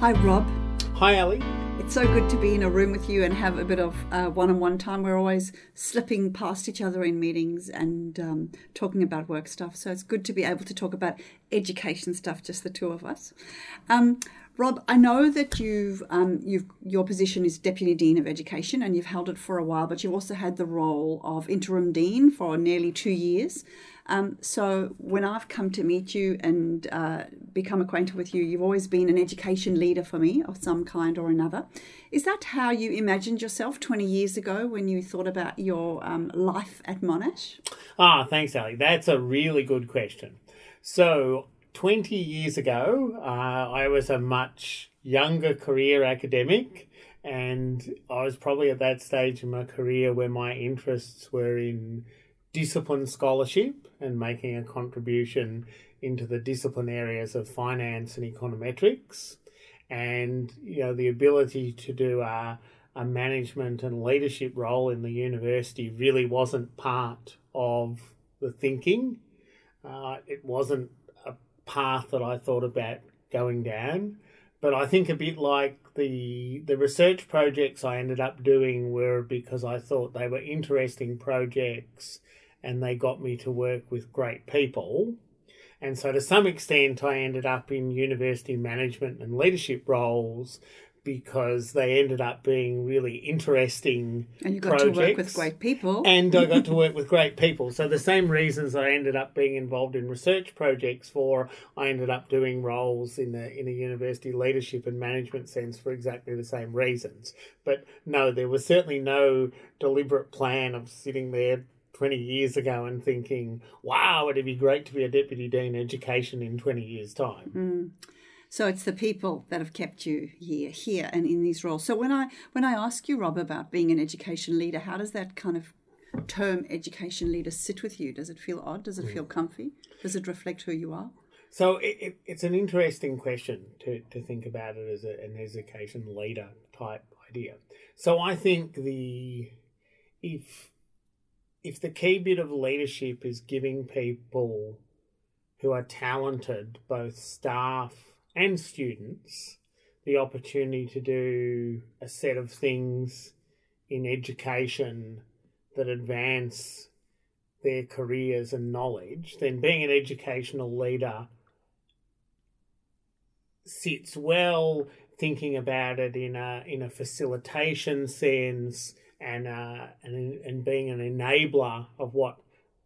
Hi, Rob. Hi, Ali. It's so good to be in a room with you and have a bit of one on one time. We're always slipping past each other in meetings and um, talking about work stuff. So it's good to be able to talk about education stuff, just the two of us. Um, Rob, I know that you've um, you've your position is deputy dean of education, and you've held it for a while. But you've also had the role of interim dean for nearly two years. Um, so when I've come to meet you and uh, become acquainted with you, you've always been an education leader for me of some kind or another. Is that how you imagined yourself 20 years ago when you thought about your um, life at Monash? Ah, thanks, Ali. That's a really good question. So 20 years ago, uh, I was a much younger career academic, and I was probably at that stage in my career where my interests were in discipline scholarship and making a contribution into the discipline areas of finance and econometrics. And you know the ability to do a, a management and leadership role in the university really wasn't part of the thinking. Uh, it wasn't a path that i thought about going down. But i think a bit like the the research projects i ended up doing were because i thought they were interesting projects and they got me to work with great people. And so, to some extent, I ended up in university management and leadership roles because they ended up being really interesting and you got projects. to work with great people and i got to work with great people so the same reasons i ended up being involved in research projects for i ended up doing roles in the in a university leadership and management sense for exactly the same reasons but no there was certainly no deliberate plan of sitting there 20 years ago and thinking, wow, it'd be great to be a deputy dean education in 20 years' time. Mm. So it's the people that have kept you here, here, and in these roles. So when I when I ask you, Rob, about being an education leader, how does that kind of term education leader sit with you? Does it feel odd? Does it mm. feel comfy? Does it reflect who you are? So it, it, it's an interesting question to, to think about it as a, an education leader type idea. So I think the if if the key bit of leadership is giving people who are talented, both staff and students, the opportunity to do a set of things in education that advance their careers and knowledge, then being an educational leader sits well. Thinking about it in a in a facilitation sense and uh, and and being an enabler of what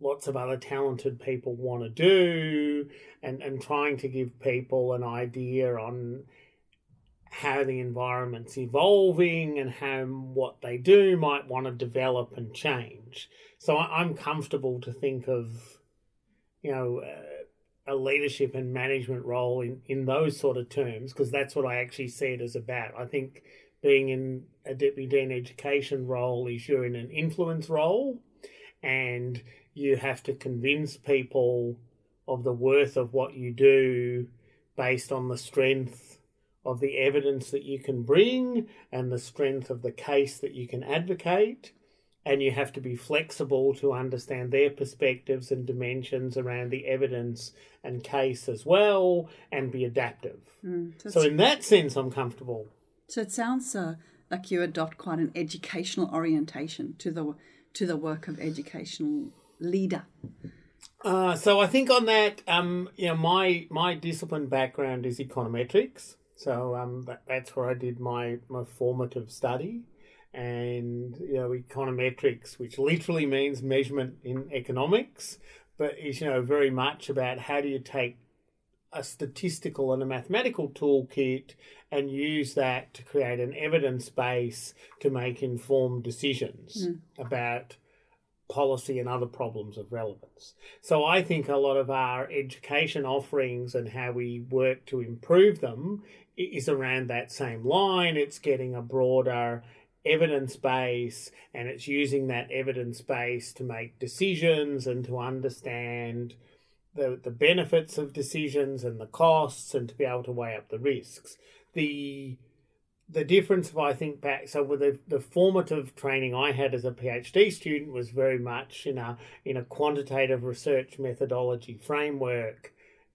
lots of other talented people want to do, and and trying to give people an idea on how the environment's evolving and how what they do might want to develop and change. So I'm comfortable to think of, you know. A leadership and management role in, in those sort of terms because that's what I actually see it as about. I think being in a deputy dean education role is you're in an influence role and you have to convince people of the worth of what you do based on the strength of the evidence that you can bring and the strength of the case that you can advocate. And you have to be flexible to understand their perspectives and dimensions around the evidence and case as well and be adaptive. Mm, so, in that sense, I'm comfortable so it sounds uh, like you adopt quite an educational orientation to the to the work of educational leader. Uh, so I think on that, um, you know, my my discipline background is econometrics. So um, that, that's where I did my my formative study, and you know, econometrics, which literally means measurement in economics, but is you know very much about how do you take a statistical and a mathematical toolkit and use that to create an evidence base to make informed decisions mm. about policy and other problems of relevance. So I think a lot of our education offerings and how we work to improve them is around that same line. It's getting a broader evidence base and it's using that evidence base to make decisions and to understand the, the benefits of decisions and the costs and to be able to weigh up the risks. The the difference if I think back so with the, the formative training I had as a PhD student was very much in a in a quantitative research methodology framework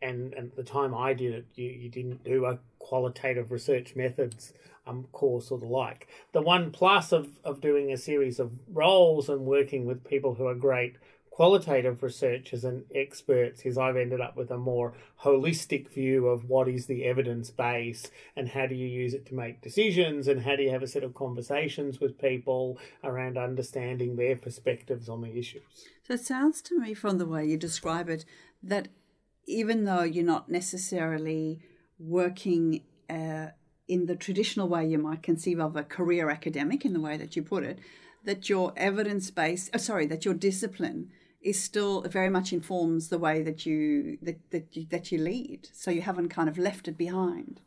and, and at the time I did it, you, you didn't do a qualitative research methods um, course or the like. The one plus of, of doing a series of roles and working with people who are great qualitative researchers and experts is I've ended up with a more holistic view of what is the evidence base and how do you use it to make decisions and how do you have a set of conversations with people around understanding their perspectives on the issues. So it sounds to me from the way you describe it that even though you're not necessarily working uh, in the traditional way you might conceive of a career academic in the way that you put it, that your evidence based, oh, sorry, that your discipline is still very much informs the way that you that that you, that you lead. So you haven't kind of left it behind.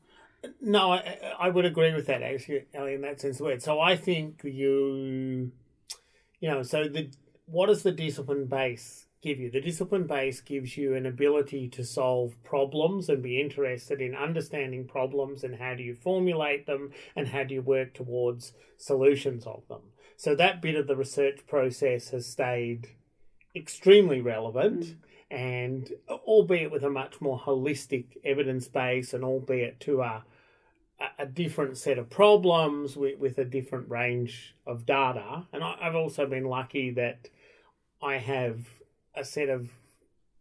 No, I, I would agree with that actually, Ali, in that sense of word. So I think you, you know, so the what does the discipline base give you? The discipline base gives you an ability to solve problems and be interested in understanding problems and how do you formulate them and how do you work towards solutions of them. So that bit of the research process has stayed extremely relevant. Mm. And albeit with a much more holistic evidence base, and albeit to a a different set of problems with, with a different range of data. And I, I've also been lucky that I have a set of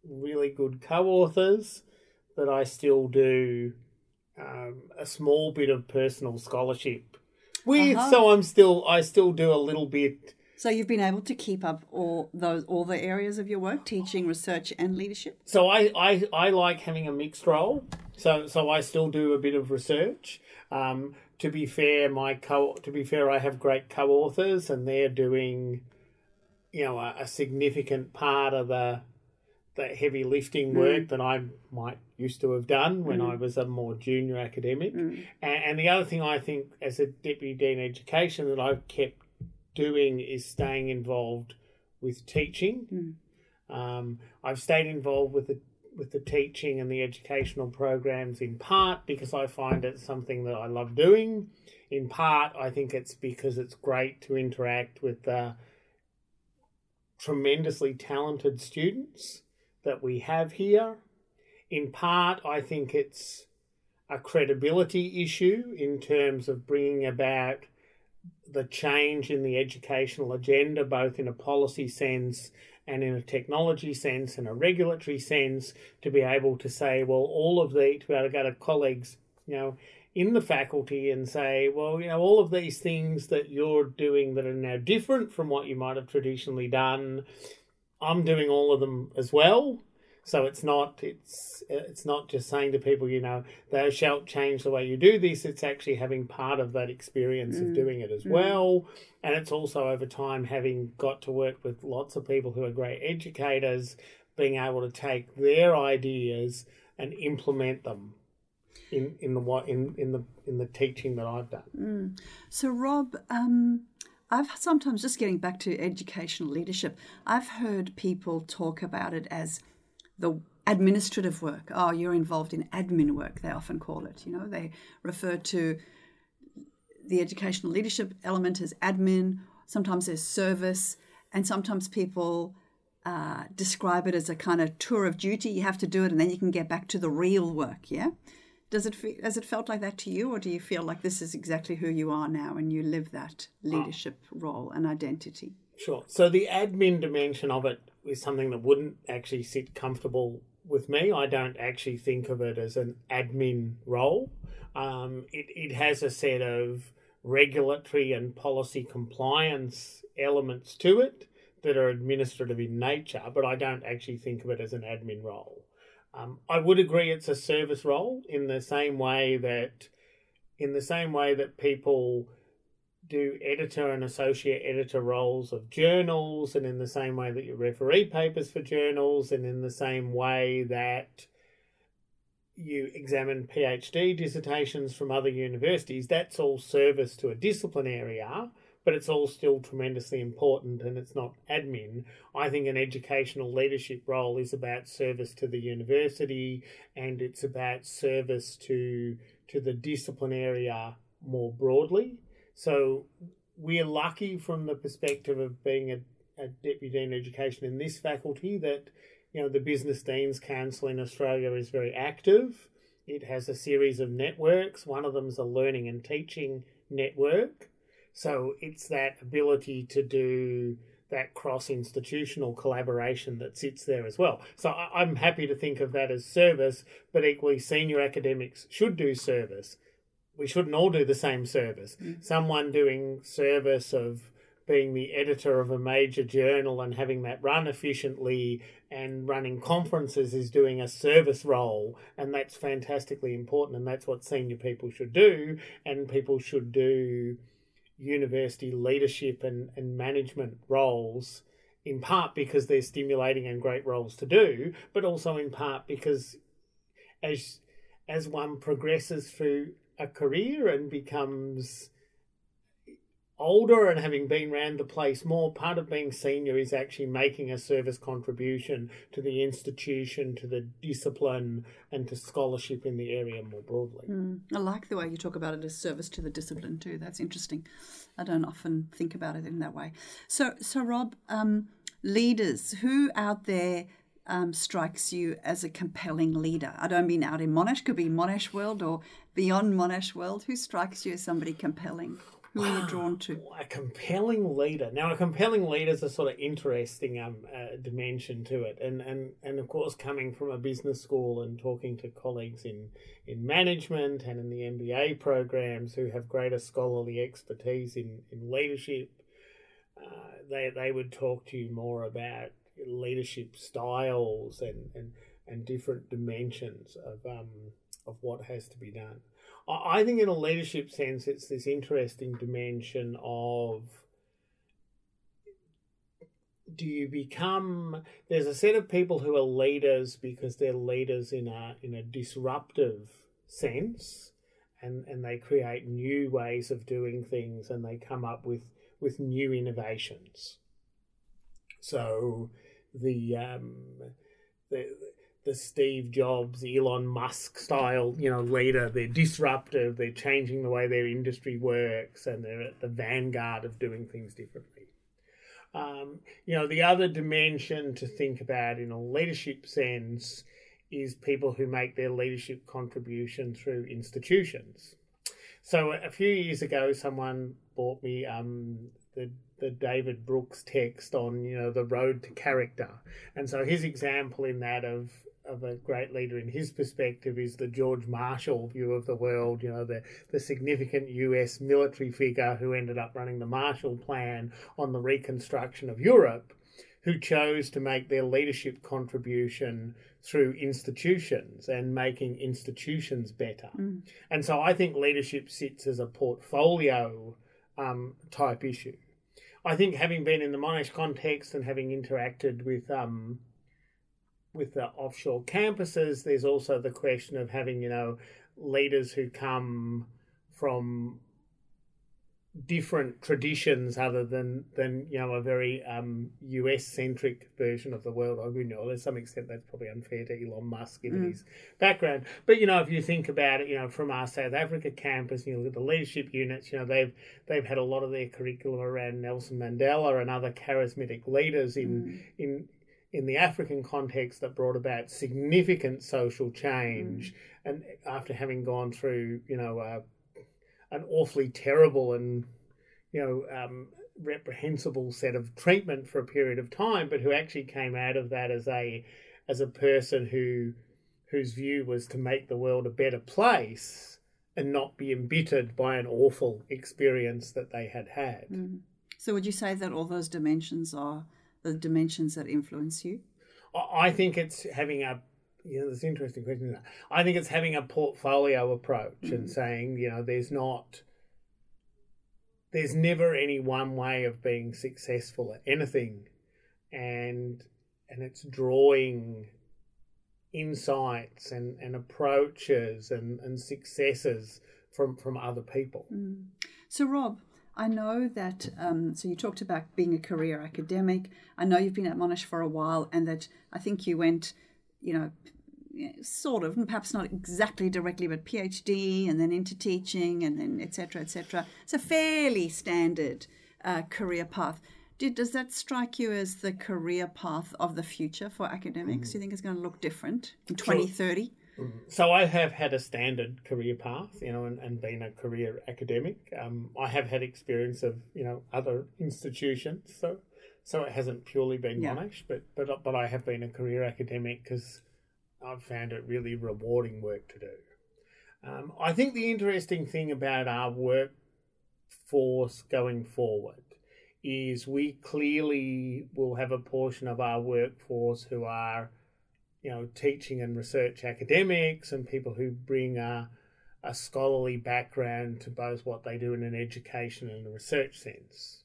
really good co-authors that I still do um, a small bit of personal scholarship with. Uh-huh. So I'm still I still do a little bit so you've been able to keep up all those all the areas of your work, teaching, research, and leadership. So I I, I like having a mixed role. So so I still do a bit of research. Um, to be fair, my co to be fair, I have great co-authors, and they're doing, you know, a, a significant part of the the heavy lifting mm. work mm. that I might used to have done when mm. I was a more junior academic. Mm. And, and, the other thing I think, as a deputy dean education, that I've kept doing is staying involved with teaching. Mm. Um, I've stayed involved with the with the teaching and the educational programs in part because I find it something that I love doing. In part, I think it's because it's great to interact with the tremendously talented students that we have here. In part, I think it's a credibility issue in terms of bringing about the change in the educational agenda, both in a policy sense and in a technology sense and a regulatory sense, to be able to say, well, all of the, to be able to go to colleagues, you know, in the faculty and say, well, you know, all of these things that you're doing that are now different from what you might have traditionally done, I'm doing all of them as well. So it's not it's it's not just saying to people, you know, thou shalt change the way you do this. It's actually having part of that experience mm. of doing it as mm. well, and it's also over time having got to work with lots of people who are great educators, being able to take their ideas and implement them in in the what in in the in the teaching that I've done. Mm. So Rob. Um... I've sometimes just getting back to educational leadership, I've heard people talk about it as the administrative work. Oh, you're involved in admin work, they often call it. You know, they refer to the educational leadership element as admin, sometimes as service, and sometimes people uh, describe it as a kind of tour of duty. You have to do it and then you can get back to the real work, yeah? Does it feel, has it felt like that to you, or do you feel like this is exactly who you are now and you live that leadership role and identity? Sure. So the admin dimension of it is something that wouldn't actually sit comfortable with me. I don't actually think of it as an admin role. Um, it, it has a set of regulatory and policy compliance elements to it that are administrative in nature, but I don't actually think of it as an admin role. Um, I would agree it's a service role in the same way that, in the same way that people do editor and associate editor roles of journals, and in the same way that you referee papers for journals, and in the same way that you examine PhD dissertations from other universities, that's all service to a discipline area, but it's all still tremendously important and it's not admin. I think an educational leadership role is about service to the university and it's about service to to the discipline area more broadly. So we're lucky from the perspective of being a, a deputy dean of education in this faculty that you know, the Business Deans Council in Australia is very active. It has a series of networks. One of them is a learning and teaching network. So it's that ability to do that cross institutional collaboration that sits there as well. So I'm happy to think of that as service, but equally, senior academics should do service. We shouldn't all do the same service. Mm. Someone doing service of being the editor of a major journal and having that run efficiently and running conferences is doing a service role and that's fantastically important and that's what senior people should do and people should do university leadership and, and management roles in part because they're stimulating and great roles to do but also in part because as as one progresses through a career and becomes older and having been around the place more, part of being senior is actually making a service contribution to the institution, to the discipline, and to scholarship in the area more broadly. Mm, I like the way you talk about it as service to the discipline too. That's interesting. I don't often think about it in that way. So, so Rob, um, leaders who out there um, strikes you as a compelling leader? I don't mean out in Monash, could be Monash World or beyond Monash World. Who strikes you as somebody compelling? Who are you drawn to? A compelling leader. Now, a compelling leader is a sort of interesting um, uh, dimension to it, and, and and of course, coming from a business school and talking to colleagues in in management and in the MBA programs who have greater scholarly expertise in in leadership, uh, they they would talk to you more about leadership styles and and and different dimensions of um of what has to be done. I think, in a leadership sense, it's this interesting dimension of do you become there's a set of people who are leaders because they're leaders in a in a disruptive sense and and they create new ways of doing things and they come up with with new innovations so the um the the Steve Jobs, Elon Musk style, you know, leader. They're disruptive. They're changing the way their industry works, and they're at the vanguard of doing things differently. Um, you know, the other dimension to think about in a leadership sense is people who make their leadership contribution through institutions. So a few years ago, someone bought me um, the the David Brooks text on you know the road to character, and so his example in that of of a great leader in his perspective is the George Marshall view of the world, you know, the, the significant US military figure who ended up running the Marshall Plan on the reconstruction of Europe, who chose to make their leadership contribution through institutions and making institutions better. Mm. And so I think leadership sits as a portfolio um, type issue. I think having been in the Monash context and having interacted with um, with the offshore campuses, there's also the question of having, you know, leaders who come from different traditions other than than you know a very um, US centric version of the world. I mean, you know, to some extent that's probably unfair to Elon Musk given mm. his background. But you know, if you think about it, you know, from our South Africa campus, you look at the leadership units. You know, they've they've had a lot of their curriculum around Nelson Mandela and other charismatic leaders in mm. in in the African context that brought about significant social change, mm. and after having gone through, you know, uh, an awfully terrible and, you know, um, reprehensible set of treatment for a period of time, but who actually came out of that as a as a person who whose view was to make the world a better place and not be embittered by an awful experience that they had had. Mm. So, would you say that all those dimensions are the dimensions that influence you? I think it's having a you know, this interesting question. I think it's having a portfolio approach mm-hmm. and saying, you know, there's not, there's never any one way of being successful at anything, and and it's drawing insights and, and approaches and, and successes from from other people. Mm. So, Rob, I know that, um, so you talked about being a career academic. I know you've been at Monash for a while, and that I think you went, you know, sort of, perhaps not exactly directly, but PhD and then into teaching and then etc. etc. It's a fairly standard uh, career path. Did, does that strike you as the career path of the future for academics? Do you think it's going to look different in 2030? So I have had a standard career path, you know, and, and been a career academic. Um, I have had experience of, you know, other institutions, so so it hasn't purely been Yeah. Monash, but but but I have been a career academic because I've found it really rewarding work to do. Um, I think the interesting thing about our workforce going forward is we clearly will have a portion of our workforce who are, you know, teaching and research academics and people who bring a, a scholarly background to both what they do in an education and a research sense.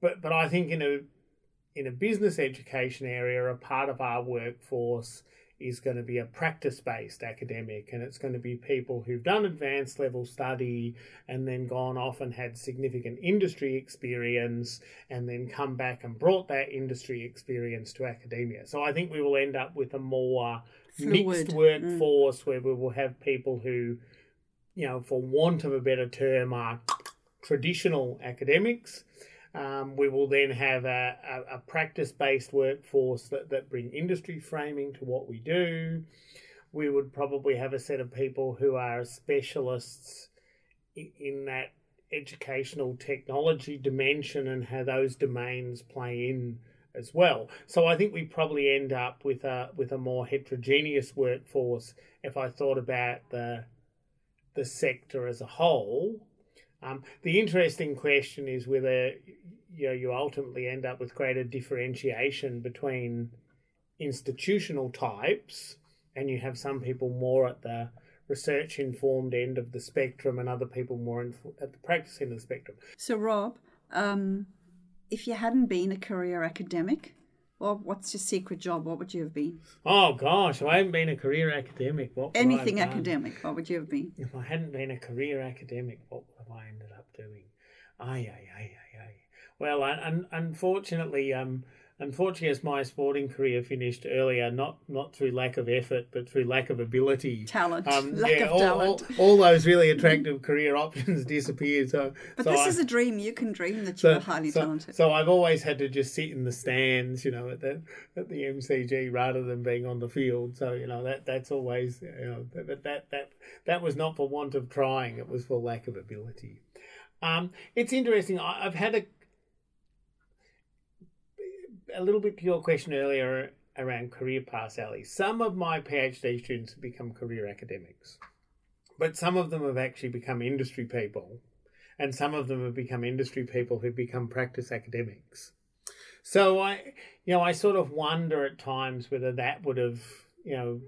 But but I think in a in a business education area, a part of our workforce is going to be a practice based academic, and it's going to be people who've done advanced level study and then gone off and had significant industry experience and then come back and brought that industry experience to academia. So I think we will end up with a more mixed Fluid. workforce where we will have people who, you know, for want of a better term, are traditional academics. Um, we will then have a, a, a practice based workforce that, that bring industry framing to what we do. We would probably have a set of people who are specialists in, in that educational technology dimension and how those domains play in as well. So I think we probably end up with a with a more heterogeneous workforce if I thought about the the sector as a whole. Um, the interesting question is whether you know you ultimately end up with greater differentiation between institutional types, and you have some people more at the research informed end of the spectrum, and other people more in, at the practice end of the spectrum. So, Rob, um, if you hadn't been a career academic, well, what's your secret job? What would you have been? Oh gosh, if I hadn't been a career academic. What would I have Anything academic, what would you have been? If I hadn't been a career academic, what would have I ended up doing? Ay, ay, ay, ay, ay. Well, un- unfortunately, um, unfortunately, as my sporting career finished earlier, not not through lack of effort, but through lack of ability. Talent. Um, Lack yeah, of all, talent. All, all those really attractive career options disappeared. So, But so this I- is a dream. You can dream that so, you're highly so, talented. so I've always had to just sit in the stands, you know, at the at the MCG rather than being on the field. So you know that that's always you know that that that that was not for want of trying; it was for lack of ability. Um, it's interesting. I, I've had a a little bit to your question earlier around career paths, Ali. Some of my PhD students have become career academics, but some of them have actually become industry people and some of them have become industry people who've become practice academics. So I, you know, I sort of wonder at times whether that would have, you know,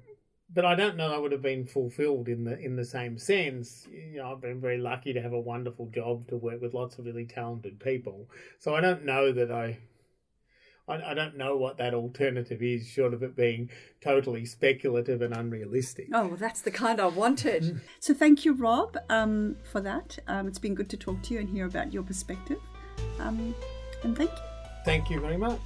but I don't know that I would have been fulfilled in the in the same sense. You know, I've been very lucky to have a wonderful job to work with lots of really talented people. So I don't know that I. I I don't know what that alternative is, short of it being totally speculative and unrealistic. Oh, well, that's the kind I wanted. so thank you, Rob, um, for that. Um, it's been good to talk to you and hear about your perspective. Um, and thank you. Thank you very much.